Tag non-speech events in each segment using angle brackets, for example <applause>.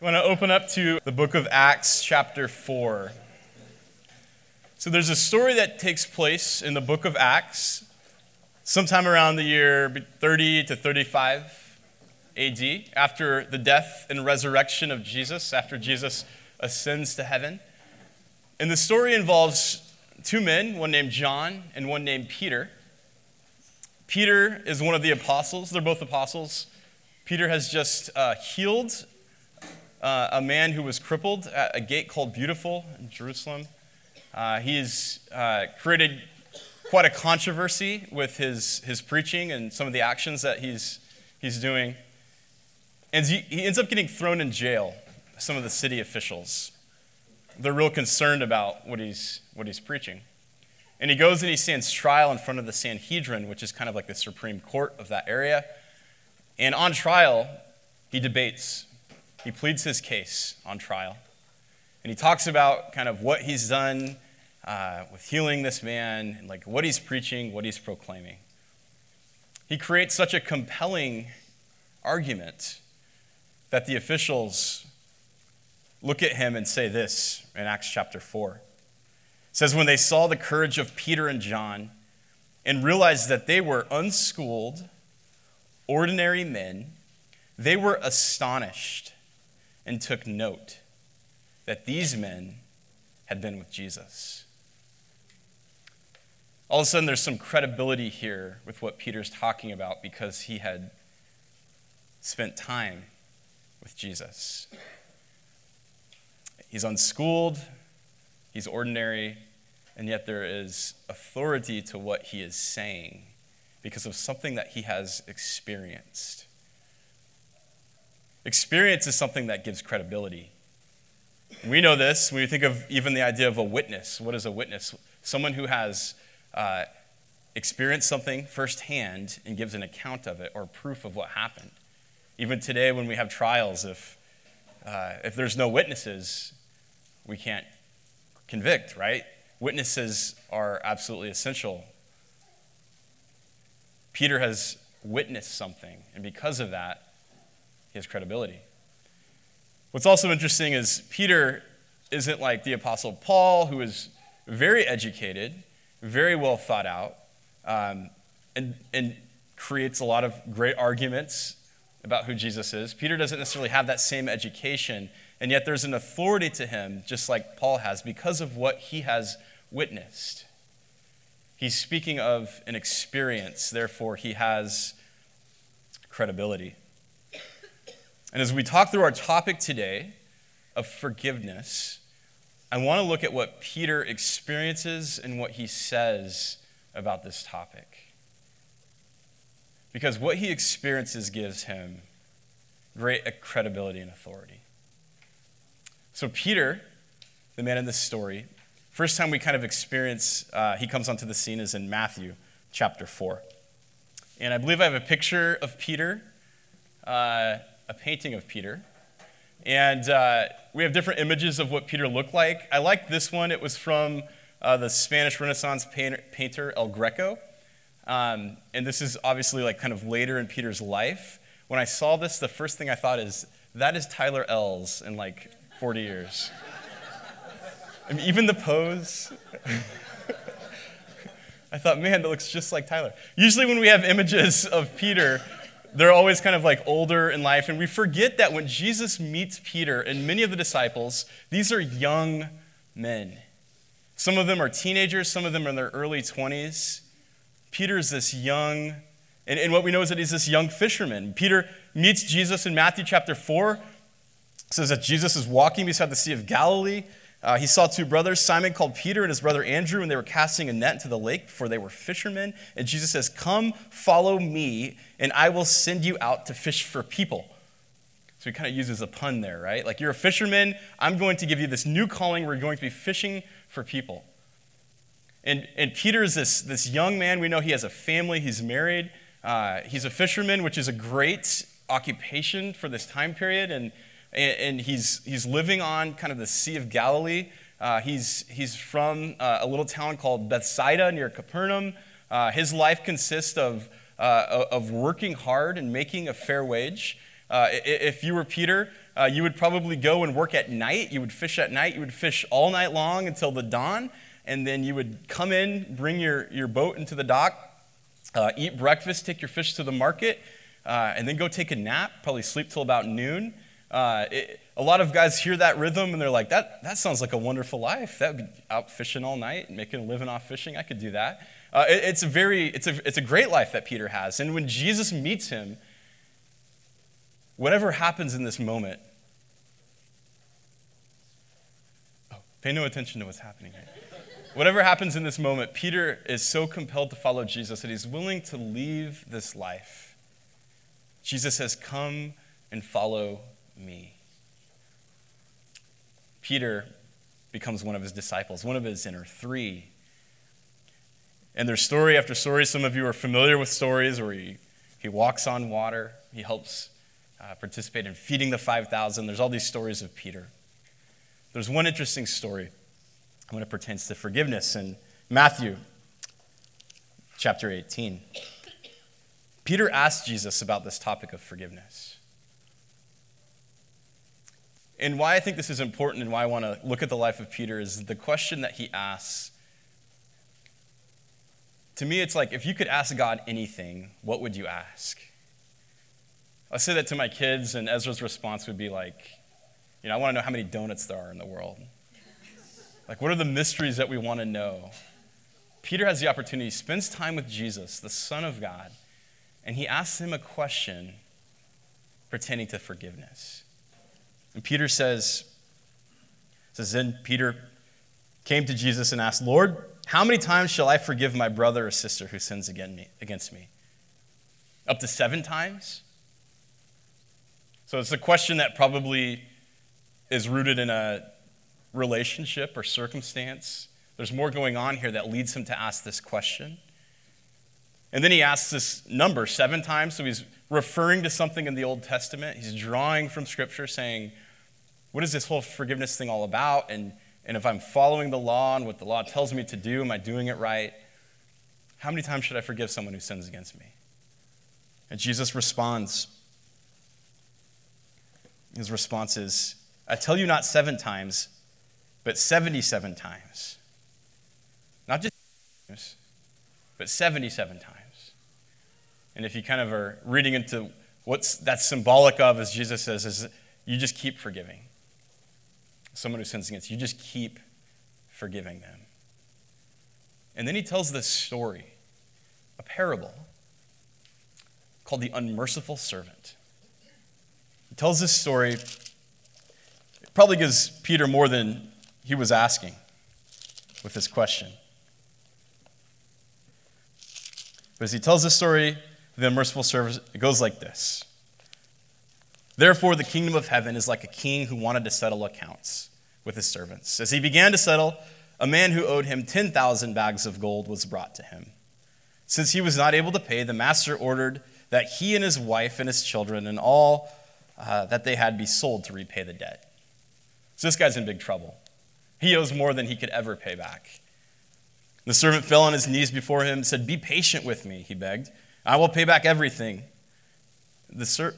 I want to open up to the book of Acts, chapter 4. So there's a story that takes place in the book of Acts sometime around the year 30 to 35 AD, after the death and resurrection of Jesus, after Jesus ascends to heaven. And the story involves two men, one named John and one named Peter. Peter is one of the apostles, they're both apostles. Peter has just uh, healed uh, a man who was crippled at a gate called Beautiful in Jerusalem. Uh, he's uh, created quite a controversy with his, his preaching and some of the actions that he's, he's doing. And he, he ends up getting thrown in jail, some of the city officials. They're real concerned about what he's, what he's preaching. And he goes and he stands trial in front of the Sanhedrin, which is kind of like the Supreme Court of that area. And on trial, he debates he pleads his case on trial. And he talks about kind of what he's done uh, with healing this man, and like what he's preaching, what he's proclaiming. He creates such a compelling argument that the officials look at him and say this in Acts chapter 4. It says, When they saw the courage of Peter and John and realized that they were unschooled, ordinary men, they were astonished and took note that these men had been with Jesus. All of a sudden, there's some credibility here with what Peter's talking about because he had spent time with Jesus. He's unschooled, he's ordinary, and yet there is authority to what he is saying because of something that he has experienced. Experience is something that gives credibility. We know this when you think of even the idea of a witness. What is a witness? Someone who has uh, experienced something firsthand and gives an account of it or proof of what happened. Even today, when we have trials, if, uh, if there's no witnesses, we can't convict, right? Witnesses are absolutely essential. Peter has witnessed something, and because of that, he has credibility. What's also interesting is Peter isn't like the Apostle Paul, who is very educated, very well thought out, um, and, and creates a lot of great arguments about who Jesus is. Peter doesn't necessarily have that same education, and yet there's an authority to him, just like Paul has, because of what he has witnessed. He's speaking of an experience, therefore, he has credibility. And as we talk through our topic today of forgiveness, I want to look at what Peter experiences and what he says about this topic. Because what he experiences gives him great credibility and authority. So, Peter, the man in this story, first time we kind of experience uh, he comes onto the scene is in Matthew chapter 4. And I believe I have a picture of Peter. Uh, a painting of Peter. And uh, we have different images of what Peter looked like. I like this one. It was from uh, the Spanish Renaissance painter, El Greco. Um, and this is obviously like kind of later in Peter's life. When I saw this, the first thing I thought is, that is Tyler Els in like 40 years. I mean, even the pose. <laughs> I thought, man, that looks just like Tyler. Usually, when we have images of Peter, they're always kind of like older in life. And we forget that when Jesus meets Peter and many of the disciples, these are young men. Some of them are teenagers, some of them are in their early 20s. Peter's this young, and, and what we know is that he's this young fisherman. Peter meets Jesus in Matthew chapter 4. It says that Jesus is walking beside the Sea of Galilee. Uh, he saw two brothers, Simon called Peter and his brother Andrew, and they were casting a net into the lake, for they were fishermen. And Jesus says, Come, follow me, and I will send you out to fish for people. So he kind of uses a pun there, right? Like, you're a fisherman, I'm going to give you this new calling you're going to be fishing for people. And, and Peter is this, this young man. We know he has a family, he's married. Uh, he's a fisherman, which is a great occupation for this time period. And and, he's, he's living on kind of the Sea of Galilee. Uh, he's, he's from uh, a little town called Bethsaida near Capernaum. Uh, his life consists of, uh, of working hard and making a fair wage. Uh, if you were Peter, uh, you would probably go and work at night. You would fish at night. You would fish all night long until the dawn. And then you would come in, bring your, your boat into the dock, eat breakfast, take your fish to the market, and then go take a nap, probably sleep till about noon. Uh, it, a lot of guys hear that rhythm and they're like, that, that sounds like a wonderful life. That would be out fishing all night, making a living off fishing. I could do that. Uh, it, it's, a very, it's, a, it's a great life that Peter has. And when Jesus meets him, whatever happens in this moment, oh, pay no attention to what's happening here. Whatever happens in this moment, Peter is so compelled to follow Jesus that he's willing to leave this life. Jesus says, Come and follow me. Peter becomes one of his disciples, one of his inner three. And there's story after story. Some of you are familiar with stories where he, he walks on water, he helps uh, participate in feeding the 5,000. There's all these stories of Peter. There's one interesting story when it pertains to forgiveness in Matthew chapter 18. Peter asked Jesus about this topic of forgiveness. And why I think this is important and why I want to look at the life of Peter is the question that he asks. To me, it's like if you could ask God anything, what would you ask? I say that to my kids, and Ezra's response would be like, you know, I want to know how many donuts there are in the world. Like, what are the mysteries that we want to know? Peter has the opportunity, he spends time with Jesus, the Son of God, and he asks him a question pertaining to forgiveness. And Peter says, says, Then Peter came to Jesus and asked, Lord, how many times shall I forgive my brother or sister who sins against me? Up to seven times? So it's a question that probably is rooted in a relationship or circumstance. There's more going on here that leads him to ask this question. And then he asks this number seven times, so he's referring to something in the Old Testament. He's drawing from Scripture, saying, What is this whole forgiveness thing all about? And, and if I'm following the law and what the law tells me to do, am I doing it right? How many times should I forgive someone who sins against me? And Jesus responds. His response is, I tell you not seven times, but 77 times. Not just but 77 times. And if you kind of are reading into what's that's symbolic of, as Jesus says, is you just keep forgiving. Someone who sins against you, you just keep forgiving them. And then he tells this story, a parable called the unmerciful servant. He tells this story, it probably gives Peter more than he was asking with this question. But as he tells this story, the merciful servant, it goes like this Therefore, the kingdom of heaven is like a king who wanted to settle accounts with his servants. As he began to settle, a man who owed him 10,000 bags of gold was brought to him. Since he was not able to pay, the master ordered that he and his wife and his children and all uh, that they had be sold to repay the debt. So this guy's in big trouble. He owes more than he could ever pay back. The servant fell on his knees before him and said, Be patient with me, he begged. I will pay back everything. The, ser-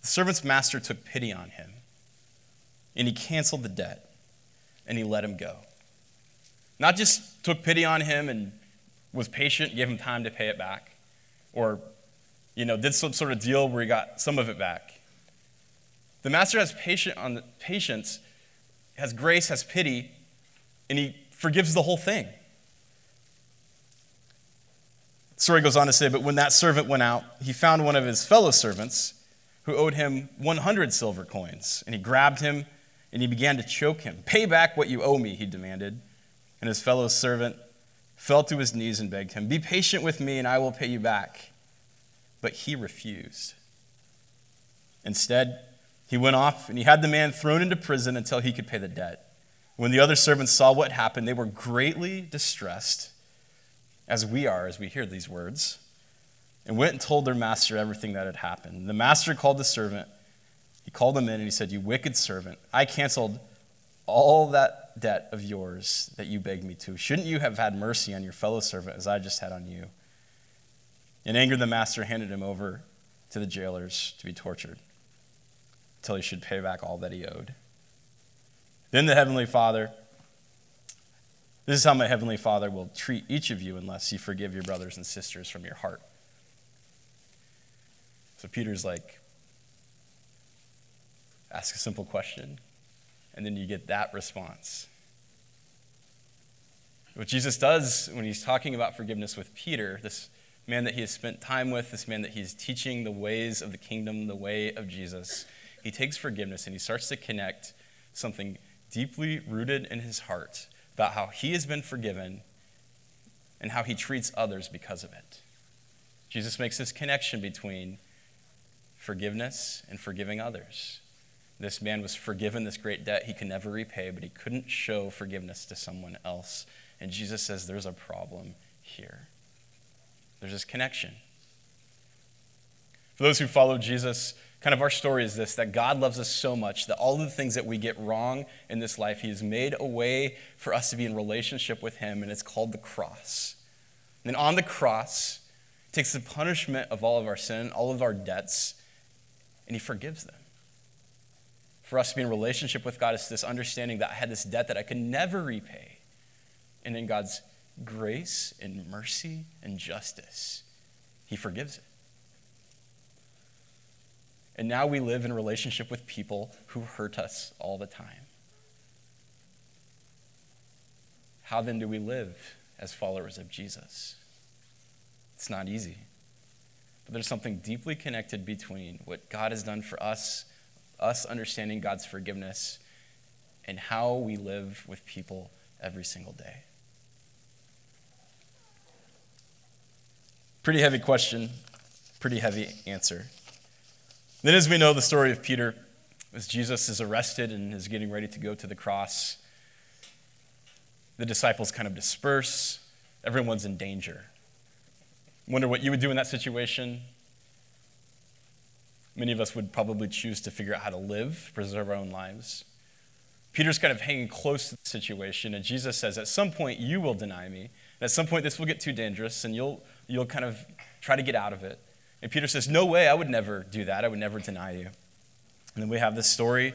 the servant's master took pity on him, and he canceled the debt, and he let him go. Not just took pity on him and was patient, gave him time to pay it back, or you know, did some sort of deal where he got some of it back. The master has patient on the, patience, has grace, has pity, and he forgives the whole thing. The story goes on to say, but when that servant went out, he found one of his fellow servants who owed him 100 silver coins, and he grabbed him and he began to choke him. Pay back what you owe me, he demanded. And his fellow servant fell to his knees and begged him, Be patient with me, and I will pay you back. But he refused. Instead, he went off and he had the man thrown into prison until he could pay the debt. When the other servants saw what happened, they were greatly distressed, as we are as we hear these words, and went and told their master everything that had happened. The master called the servant. He called him in and he said, You wicked servant, I canceled all that debt of yours that you begged me to. Shouldn't you have had mercy on your fellow servant as I just had on you? In anger, the master handed him over to the jailers to be tortured until he should pay back all that he owed. Then the Heavenly Father, this is how my Heavenly Father will treat each of you unless you forgive your brothers and sisters from your heart. So Peter's like, ask a simple question, and then you get that response. What Jesus does when he's talking about forgiveness with Peter, this man that he has spent time with, this man that he's teaching the ways of the kingdom, the way of Jesus, he takes forgiveness and he starts to connect something deeply rooted in his heart about how he has been forgiven and how he treats others because of it. Jesus makes this connection between forgiveness and forgiving others. This man was forgiven this great debt he could never repay, but he couldn't show forgiveness to someone else. And Jesus says there's a problem here. There's this connection. For those who follow Jesus, kind of our story is this that God loves us so much that all the things that we get wrong in this life, He has made a way for us to be in relationship with Him, and it's called the cross. And on the cross, He takes the punishment of all of our sin, all of our debts, and He forgives them. For us to be in relationship with God is this understanding that I had this debt that I could never repay. And in God's grace and mercy and justice, He forgives it. And now we live in relationship with people who hurt us all the time. How then do we live as followers of Jesus? It's not easy. But there's something deeply connected between what God has done for us, us understanding God's forgiveness, and how we live with people every single day. Pretty heavy question, pretty heavy answer. Then, as we know the story of Peter, as Jesus is arrested and is getting ready to go to the cross, the disciples kind of disperse. Everyone's in danger. Wonder what you would do in that situation? Many of us would probably choose to figure out how to live, preserve our own lives. Peter's kind of hanging close to the situation, and Jesus says, At some point, you will deny me. And at some point, this will get too dangerous, and you'll you'll kind of try to get out of it. And Peter says, No way, I would never do that. I would never deny you. And then we have this story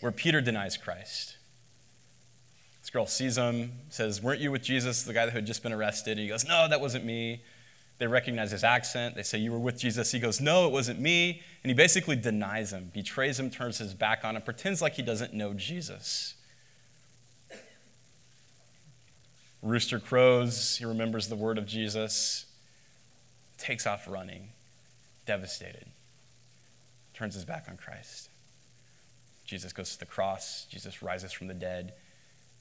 where Peter denies Christ. This girl sees him, says, Weren't you with Jesus, the guy that had just been arrested? And he goes, No, that wasn't me. They recognize his accent. They say, You were with Jesus. He goes, No, it wasn't me. And he basically denies him, betrays him, turns his back on him, pretends like he doesn't know Jesus. Rooster crows, he remembers the word of Jesus, takes off running, devastated, turns his back on Christ. Jesus goes to the cross, Jesus rises from the dead.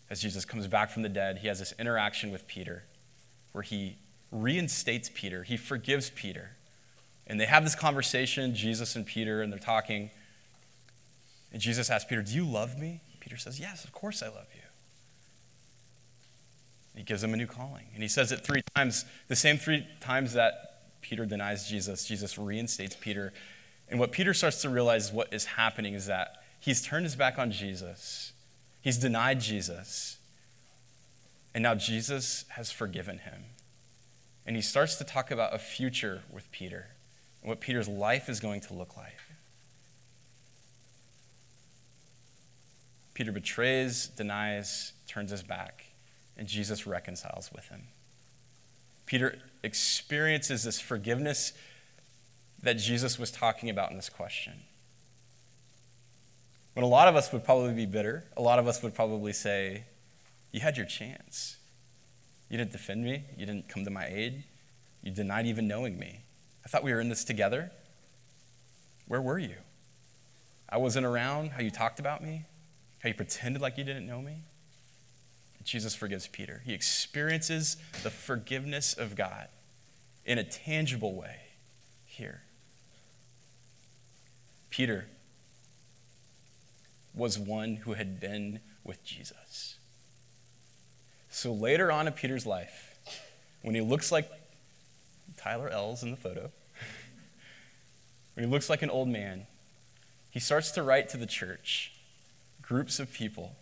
As Jesus comes back from the dead, he has this interaction with Peter where he reinstates Peter, he forgives Peter. And they have this conversation, Jesus and Peter, and they're talking. And Jesus asks Peter, Do you love me? Peter says, Yes, of course I love you. He gives him a new calling. And he says it three times, the same three times that Peter denies Jesus, Jesus reinstates Peter. And what Peter starts to realize what is happening is that he's turned his back on Jesus, he's denied Jesus, and now Jesus has forgiven him. And he starts to talk about a future with Peter and what Peter's life is going to look like. Peter betrays, denies, turns his back and Jesus reconciles with him. Peter experiences this forgiveness that Jesus was talking about in this question. When a lot of us would probably be bitter, a lot of us would probably say, You had your chance. You didn't defend me. You didn't come to my aid. You denied even knowing me. I thought we were in this together. Where were you? I wasn't around. How you talked about me? How you pretended like you didn't know me? Jesus forgives Peter. He experiences the forgiveness of God in a tangible way here. Peter was one who had been with Jesus. So later on in Peter's life, when he looks like Tyler Ells in the photo, <laughs> when he looks like an old man, he starts to write to the church, groups of people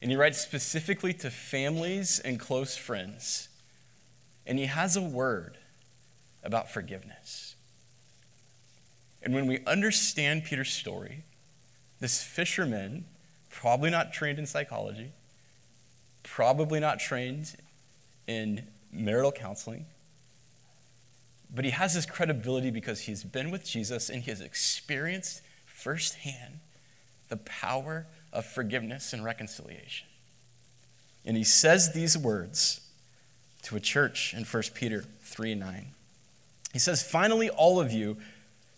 and he writes specifically to families and close friends. And he has a word about forgiveness. And when we understand Peter's story, this fisherman, probably not trained in psychology, probably not trained in marital counseling, but he has this credibility because he's been with Jesus and he has experienced firsthand the power of forgiveness and reconciliation. And he says these words to a church in 1 Peter 3 9. He says, Finally, all of you,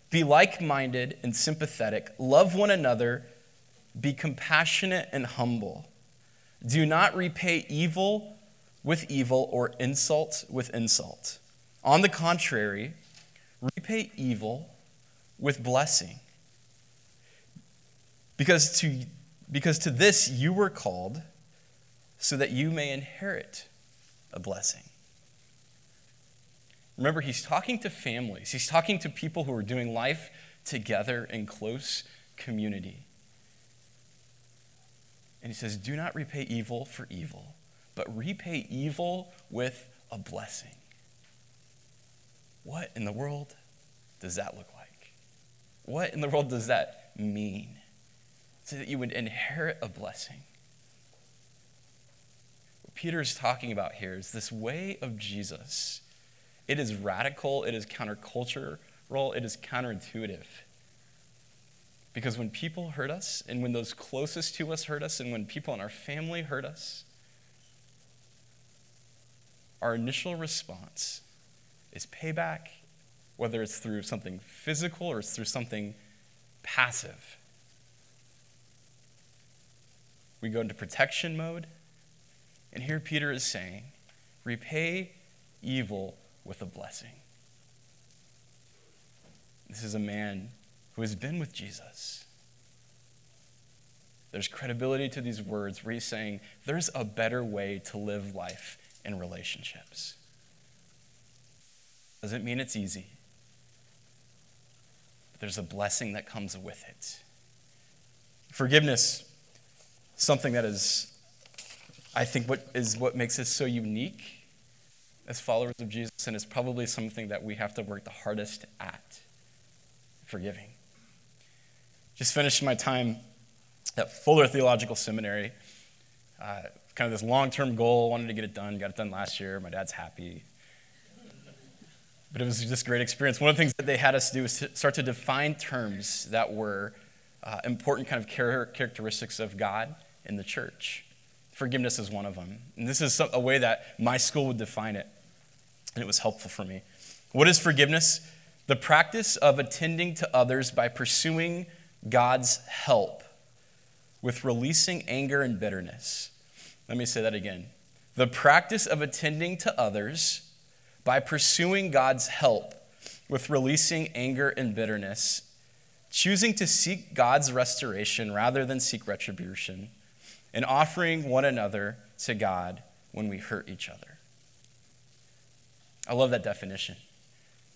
be like minded and sympathetic, love one another, be compassionate and humble. Do not repay evil with evil or insult with insult. On the contrary, repay evil with blessing. Because to, because to this you were called, so that you may inherit a blessing. Remember, he's talking to families, he's talking to people who are doing life together in close community. And he says, Do not repay evil for evil, but repay evil with a blessing. What in the world does that look like? What in the world does that mean? So that you would inherit a blessing. What Peter is talking about here is this way of Jesus. It is radical, it is countercultural, it is counterintuitive. Because when people hurt us, and when those closest to us hurt us, and when people in our family hurt us, our initial response is payback, whether it's through something physical or it's through something passive. We go into protection mode, and here Peter is saying, repay evil with a blessing. This is a man who has been with Jesus. There's credibility to these words where he's saying there's a better way to live life in relationships. Doesn't mean it's easy, but there's a blessing that comes with it. Forgiveness, something that is, I think, what is what makes us so unique as followers of Jesus, and is probably something that we have to work the hardest at forgiving. Just finished my time at Fuller Theological Seminary. Uh, kind of this long term goal, wanted to get it done, got it done last year. My dad's happy. But it was just a great experience. One of the things that they had us do was to start to define terms that were uh, important kind of characteristics of God in the church. Forgiveness is one of them. And this is a way that my school would define it. And it was helpful for me. What is forgiveness? The practice of attending to others by pursuing God's help with releasing anger and bitterness. Let me say that again. The practice of attending to others by pursuing God's help with releasing anger and bitterness, choosing to seek God's restoration rather than seek retribution, and offering one another to God when we hurt each other. I love that definition.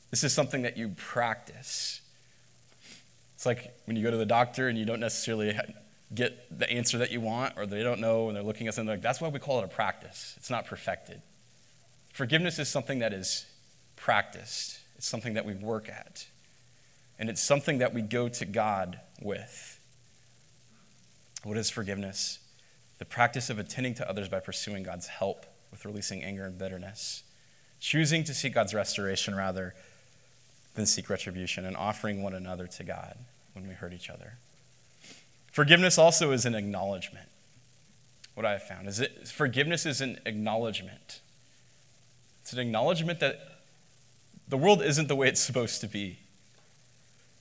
This is something that you practice. It's like when you go to the doctor and you don't necessarily get the answer that you want, or they don't know and they're looking at something like that's why we call it a practice. It's not perfected. Forgiveness is something that is practiced, it's something that we work at, and it's something that we go to God with. What is forgiveness? The practice of attending to others by pursuing God's help with releasing anger and bitterness, choosing to seek God's restoration rather than seek retribution, and offering one another to God when we hurt each other. Forgiveness also is an acknowledgement. What I have found is that forgiveness is an acknowledgement it's an acknowledgement that the world isn't the way it's supposed to be.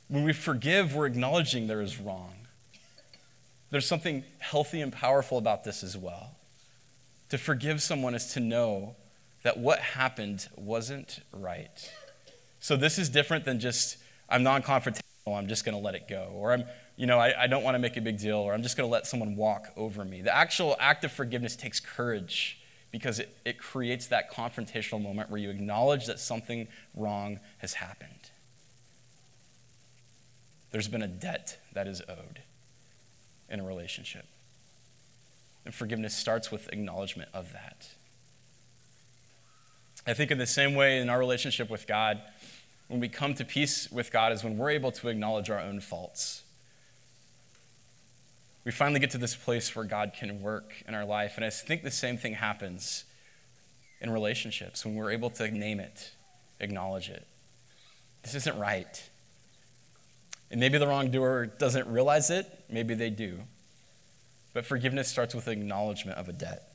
When we forgive, we're acknowledging there is wrong. There's something healthy and powerful about this as well. To forgive someone is to know that what happened wasn't right. So this is different than just, I'm non confrontational, I'm just going to let it go. Or I'm, you know, I, I don't want to make a big deal, or I'm just going to let someone walk over me. The actual act of forgiveness takes courage because it, it creates that confrontational moment where you acknowledge that something wrong has happened. There's been a debt that is owed in a relationship. And forgiveness starts with acknowledgement of that. I think, in the same way, in our relationship with God, when we come to peace with God is when we're able to acknowledge our own faults. We finally get to this place where God can work in our life. And I think the same thing happens in relationships when we're able to name it, acknowledge it. This isn't right. And maybe the wrongdoer doesn't realize it, maybe they do. But forgiveness starts with acknowledgement of a debt.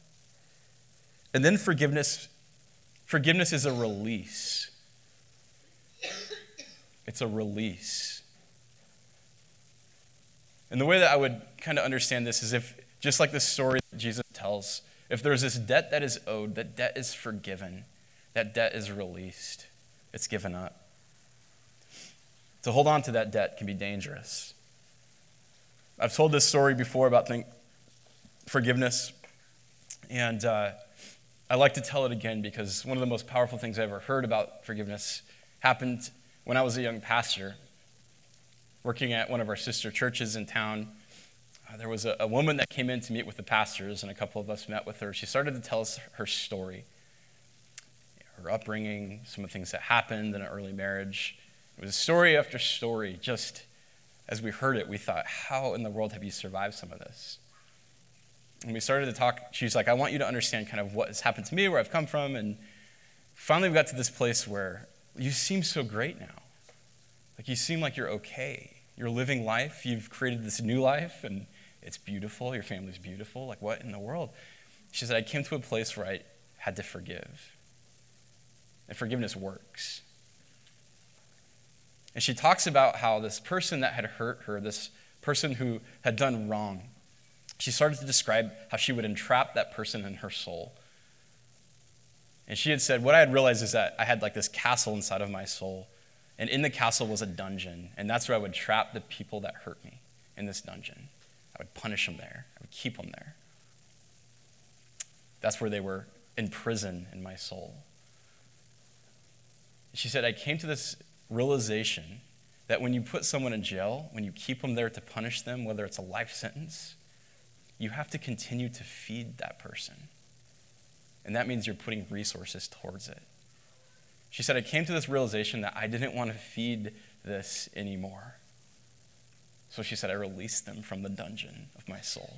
And then forgiveness forgiveness is a release. It's a release. And the way that I would kind of understand this is if, just like the story that Jesus tells, if there's this debt that is owed, that debt is forgiven, that debt is released, it's given up. To hold on to that debt can be dangerous. I've told this story before about think, forgiveness, and uh, I like to tell it again because one of the most powerful things I ever heard about forgiveness happened when I was a young pastor working at one of our sister churches in town. Uh, there was a, a woman that came in to meet with the pastors, and a couple of us met with her. She started to tell us her story, her upbringing, some of the things that happened in an early marriage. It was story after story. Just as we heard it, we thought, how in the world have you survived some of this? And we started to talk. She's like, I want you to understand kind of what has happened to me, where I've come from. And finally, we got to this place where you seem so great now. Like, you seem like you're okay. You're living life. You've created this new life, and it's beautiful. Your family's beautiful. Like, what in the world? She said, I came to a place where I had to forgive. And forgiveness works. And she talks about how this person that had hurt her, this person who had done wrong, she started to describe how she would entrap that person in her soul. And she had said, What I had realized is that I had like this castle inside of my soul. And in the castle was a dungeon. And that's where I would trap the people that hurt me in this dungeon. I would punish them there, I would keep them there. That's where they were in prison in my soul. She said, I came to this realization that when you put someone in jail, when you keep them there to punish them, whether it's a life sentence, you have to continue to feed that person. And that means you're putting resources towards it. She said, I came to this realization that I didn't want to feed this anymore. So she said, I released them from the dungeon of my soul.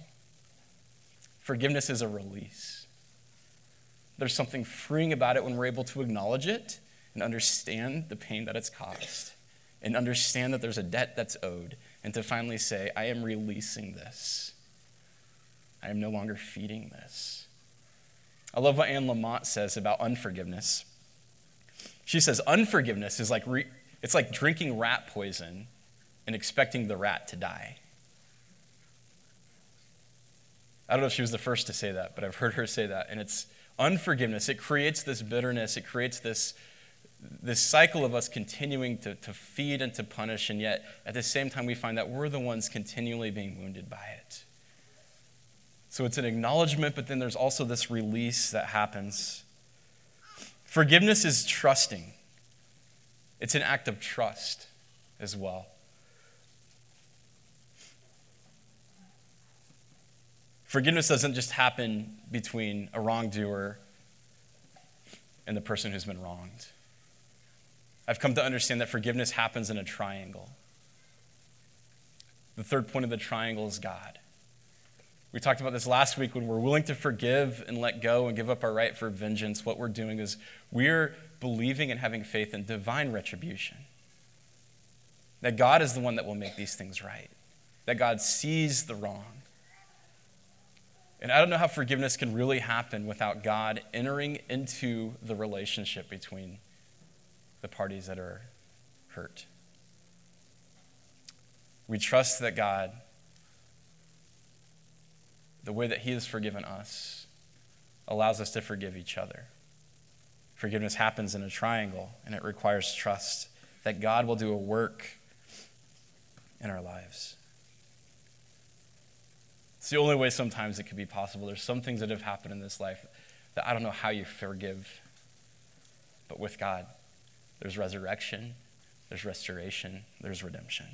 Forgiveness is a release. There's something freeing about it when we're able to acknowledge it and understand the pain that it's caused and understand that there's a debt that's owed and to finally say, I am releasing this. I am no longer feeding this. I love what Anne Lamott says about unforgiveness. She says, unforgiveness is like, re- it's like drinking rat poison and expecting the rat to die. I don't know if she was the first to say that, but I've heard her say that. And it's unforgiveness. It creates this bitterness, it creates this this cycle of us continuing to, to feed and to punish, and yet at the same time, we find that we're the ones continually being wounded by it. So it's an acknowledgement, but then there's also this release that happens. Forgiveness is trusting, it's an act of trust as well. Forgiveness doesn't just happen between a wrongdoer and the person who's been wronged. I've come to understand that forgiveness happens in a triangle. The third point of the triangle is God. We talked about this last week when we're willing to forgive and let go and give up our right for vengeance. What we're doing is we're believing and having faith in divine retribution. That God is the one that will make these things right, that God sees the wrong. And I don't know how forgiveness can really happen without God entering into the relationship between the parties that are hurt. We trust that God, the way that He has forgiven us, allows us to forgive each other. Forgiveness happens in a triangle, and it requires trust that God will do a work in our lives. It's the only way sometimes it could be possible. There's some things that have happened in this life that I don't know how you forgive, but with God, there's resurrection, there's restoration, there's redemption.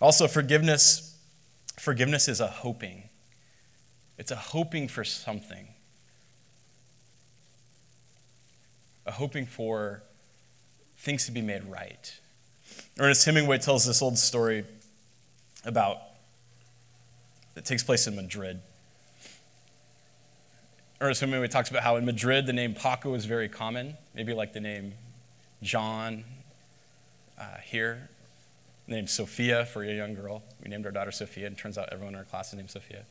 Also, forgiveness, forgiveness is a hoping. It's a hoping for something. A hoping for things to be made right. Ernest Hemingway tells this old story about that takes place in Madrid. Ernest Hemingway talks about how in Madrid the name Paco is very common, maybe like the name John uh, here, named Sophia for a young girl. We named our daughter Sophia, and turns out everyone in our class is named Sophia.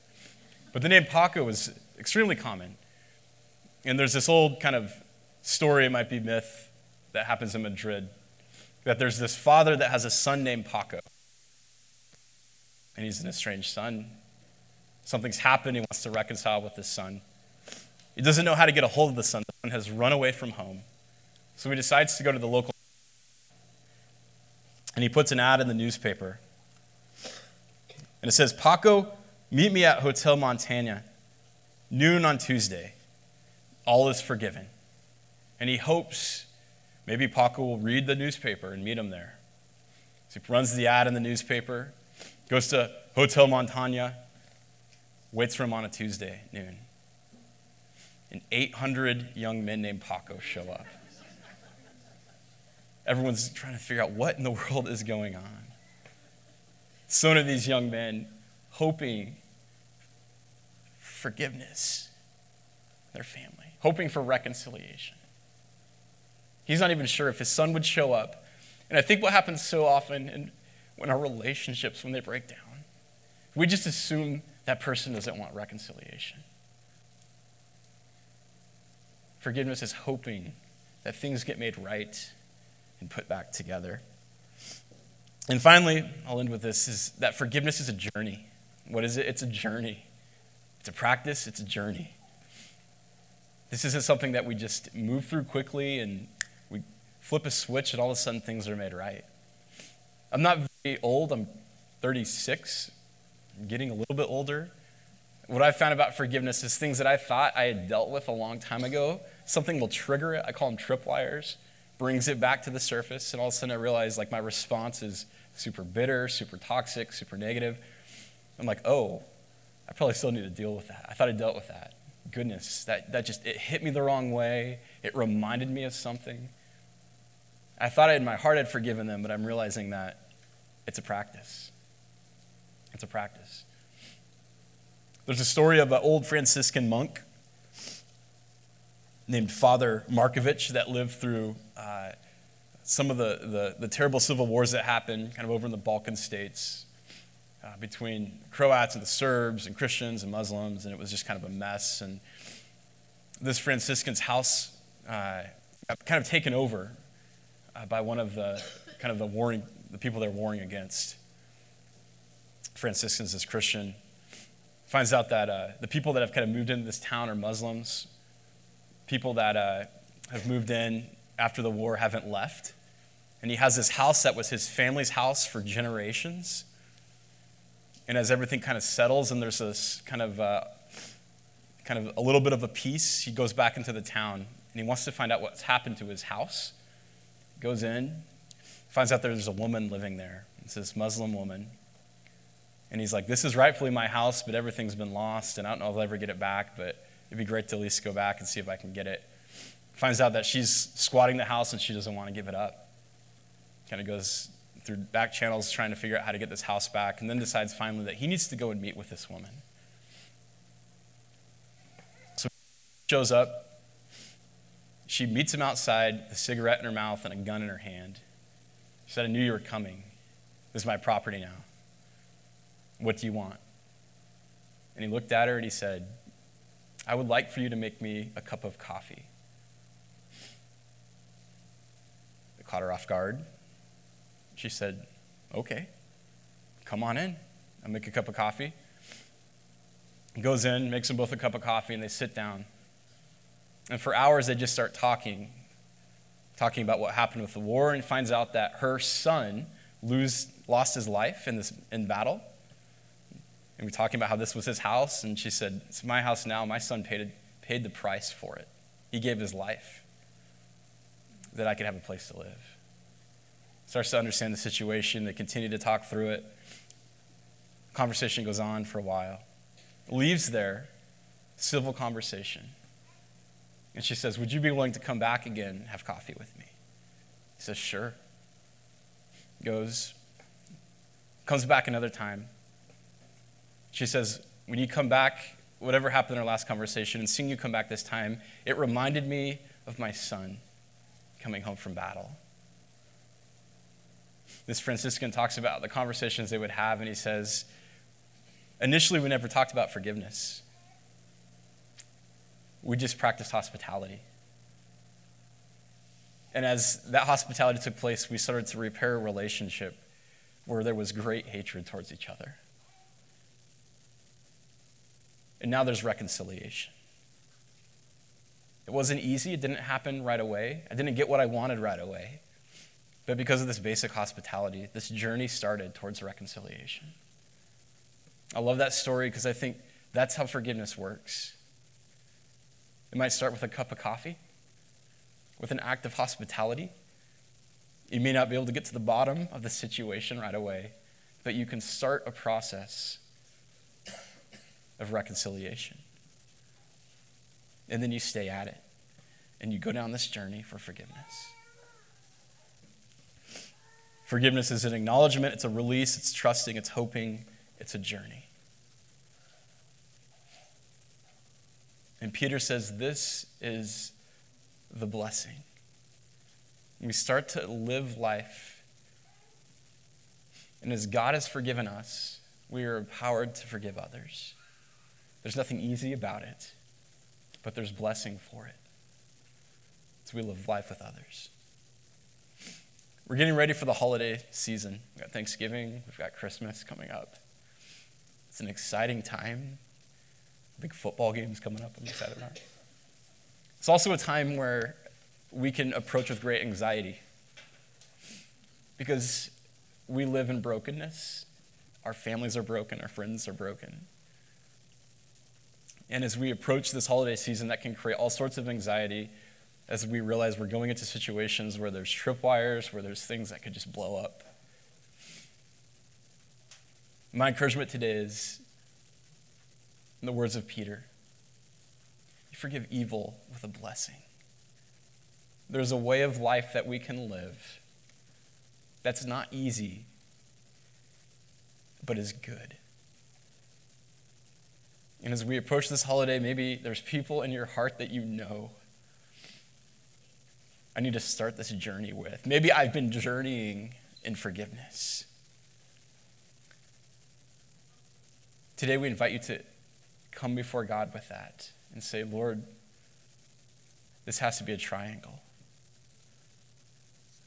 But the name Paco is extremely common. And there's this old kind of story, it might be myth, that happens in Madrid that there's this father that has a son named Paco. And he's an estranged son. Something's happened. He wants to reconcile with his son. He doesn't know how to get a hold of the son. The son has run away from home. So he decides to go to the local. And he puts an ad in the newspaper. And it says, Paco, meet me at Hotel Montana, noon on Tuesday. All is forgiven. And he hopes maybe Paco will read the newspaper and meet him there. So he runs the ad in the newspaper, goes to Hotel Montana, waits for him on a Tuesday, noon. And 800 young men named Paco show up. Everyone's trying to figure out what in the <laughs> world is going on. So of these young men hoping forgiveness, their family, hoping for reconciliation. He's not even sure if his son would show up. And I think what happens so often in, when our relationships, when they break down, we just assume that person doesn't want reconciliation. Forgiveness is hoping that things get made right and put back together. And finally, I'll end with this is that forgiveness is a journey. What is it? It's a journey. It's a practice, it's a journey. This isn't something that we just move through quickly and we flip a switch and all of a sudden things are made right. I'm not very old, I'm 36, I'm getting a little bit older. What I've found about forgiveness is things that I thought I had dealt with a long time ago, something will trigger it. I call them tripwires, brings it back to the surface, and all of a sudden I realize like my response is super bitter, super toxic, super negative. I'm like, oh, I probably still need to deal with that. I thought I dealt with that. Goodness, that, that just, it hit me the wrong way. It reminded me of something. I thought I, in my heart I'd forgiven them, but I'm realizing that it's a practice. It's a practice. There's a story of an old Franciscan monk named Father Markovich that lived through uh, some of the, the, the, terrible civil wars that happened kind of over in the Balkan states uh, between Croats and the Serbs and Christians and Muslims, and it was just kind of a mess. And this Franciscan's house uh, got kind of taken over uh, by one of the kind of the warring, the people they're warring against. Franciscans is Christian finds out that uh, the people that have kind of moved into this town are Muslims. People that uh, have moved in after the war haven't left. And he has this house that was his family's house for generations. And as everything kind of settles and there's this kind of, uh, kind of a little bit of a peace, he goes back into the town and he wants to find out what's happened to his house. Goes in, finds out there's a woman living there. It's this Muslim woman and he's like, This is rightfully my house, but everything's been lost, and I don't know if I'll ever get it back, but it'd be great to at least go back and see if I can get it. Finds out that she's squatting the house and she doesn't want to give it up. Kind of goes through back channels trying to figure out how to get this house back, and then decides finally that he needs to go and meet with this woman. So shows up. She meets him outside, a cigarette in her mouth and a gun in her hand. She said, I knew you were coming. This is my property now. What do you want? And he looked at her and he said, I would like for you to make me a cup of coffee. It caught her off guard. She said, Okay, come on in. I'll make a cup of coffee. He goes in, makes them both a cup of coffee, and they sit down. And for hours, they just start talking, talking about what happened with the war, and finds out that her son lose, lost his life in this in battle and we were talking about how this was his house, and she said, It's my house now. My son paid, paid the price for it. He gave his life that I could have a place to live. Starts to understand the situation. They continue to talk through it. Conversation goes on for a while. Leaves there, civil conversation. And she says, Would you be willing to come back again and have coffee with me? He says, Sure. Goes, comes back another time. She says, When you come back, whatever happened in our last conversation, and seeing you come back this time, it reminded me of my son coming home from battle. This Franciscan talks about the conversations they would have, and he says, Initially, we never talked about forgiveness, we just practiced hospitality. And as that hospitality took place, we started to repair a relationship where there was great hatred towards each other. And now there's reconciliation. It wasn't easy, it didn't happen right away. I didn't get what I wanted right away. But because of this basic hospitality, this journey started towards reconciliation. I love that story because I think that's how forgiveness works. It might start with a cup of coffee, with an act of hospitality. You may not be able to get to the bottom of the situation right away, but you can start a process of reconciliation. And then you stay at it, and you go down this journey for forgiveness. Forgiveness is an acknowledgement, it's a release, it's trusting, it's hoping, it's a journey. And Peter says this is the blessing. We start to live life. And as God has forgiven us, we are empowered to forgive others. There's nothing easy about it, but there's blessing for it. So we live life with others. We're getting ready for the holiday season. We've got Thanksgiving, we've got Christmas coming up. It's an exciting time. Big football games coming up, I'm excited about. It's also a time where we can approach with great anxiety because we live in brokenness. Our families are broken, our friends are broken. And as we approach this holiday season, that can create all sorts of anxiety as we realize we're going into situations where there's tripwires, where there's things that could just blow up. My encouragement today is, in the words of Peter, you forgive evil with a blessing. There's a way of life that we can live that's not easy, but is good. And as we approach this holiday, maybe there's people in your heart that you know I need to start this journey with. Maybe I've been journeying in forgiveness. Today, we invite you to come before God with that and say, Lord, this has to be a triangle.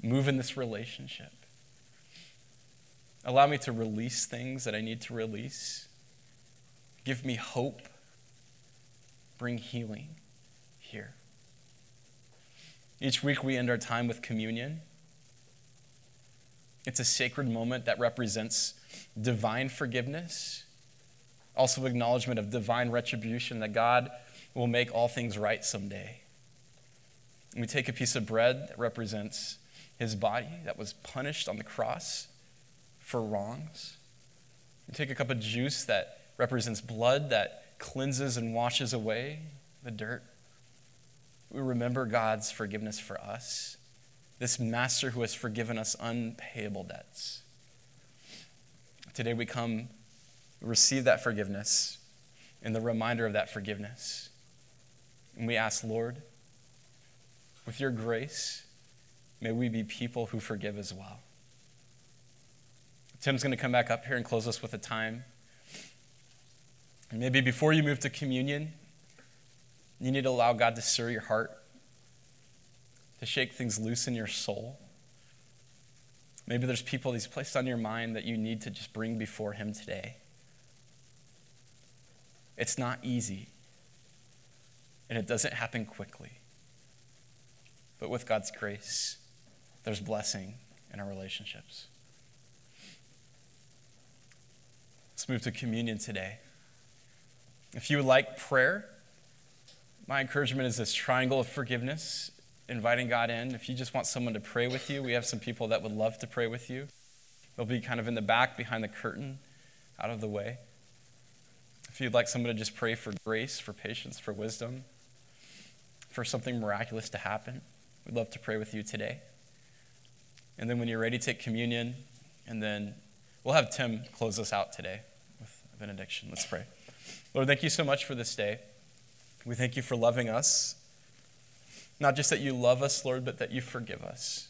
Move in this relationship. Allow me to release things that I need to release. Give me hope. Bring healing here. Each week we end our time with communion. It's a sacred moment that represents divine forgiveness, also acknowledgement of divine retribution that God will make all things right someday. And we take a piece of bread that represents his body that was punished on the cross for wrongs. We take a cup of juice that represents blood that cleanses and washes away the dirt we remember God's forgiveness for us, this master who has forgiven us unpayable debts. Today we come receive that forgiveness and the reminder of that forgiveness. And we ask, Lord, with your grace, may we be people who forgive as well. Tim's going to come back up here and close us with a time. And maybe before you move to communion, you need to allow God to stir your heart, to shake things loose in your soul. Maybe there's people He's placed on your mind that you need to just bring before Him today. It's not easy, and it doesn't happen quickly. But with God's grace, there's blessing in our relationships. Let's move to communion today. If you would like prayer, my encouragement is this triangle of forgiveness, inviting God in. If you just want someone to pray with you, we have some people that would love to pray with you. They'll be kind of in the back behind the curtain, out of the way. If you'd like someone to just pray for grace, for patience, for wisdom, for something miraculous to happen, we'd love to pray with you today. And then when you're ready, take communion. And then we'll have Tim close us out today with a benediction. Let's pray. Lord, thank you so much for this day. We thank you for loving us. Not just that you love us, Lord, but that you forgive us.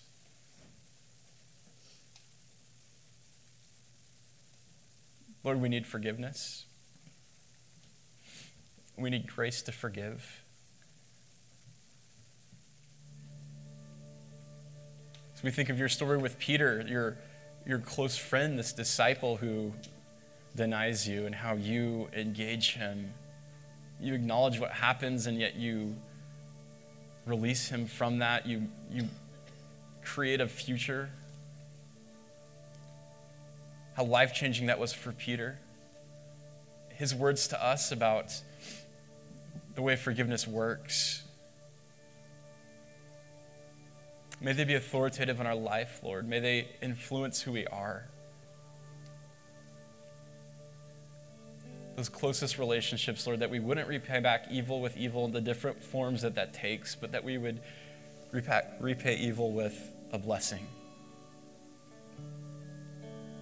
Lord, we need forgiveness. We need grace to forgive. As we think of your story with Peter, your, your close friend, this disciple who denies you, and how you engage him. You acknowledge what happens, and yet you release him from that. You, you create a future. How life changing that was for Peter. His words to us about the way forgiveness works. May they be authoritative in our life, Lord. May they influence who we are. Those closest relationships, Lord, that we wouldn't repay back evil with evil, in the different forms that that takes, but that we would repay, repay evil with a blessing.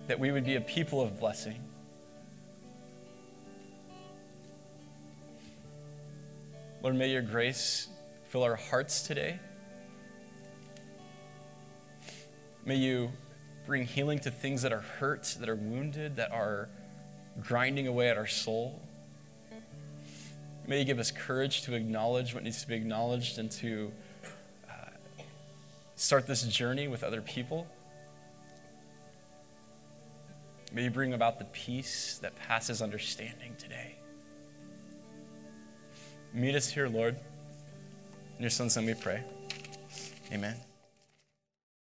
That we would be a people of blessing. Lord, may your grace fill our hearts today. May you bring healing to things that are hurt, that are wounded, that are grinding away at our soul. May you give us courage to acknowledge what needs to be acknowledged and to uh, start this journey with other people. May you bring about the peace that passes understanding today. Meet us here, Lord. In your son's name we pray. Amen.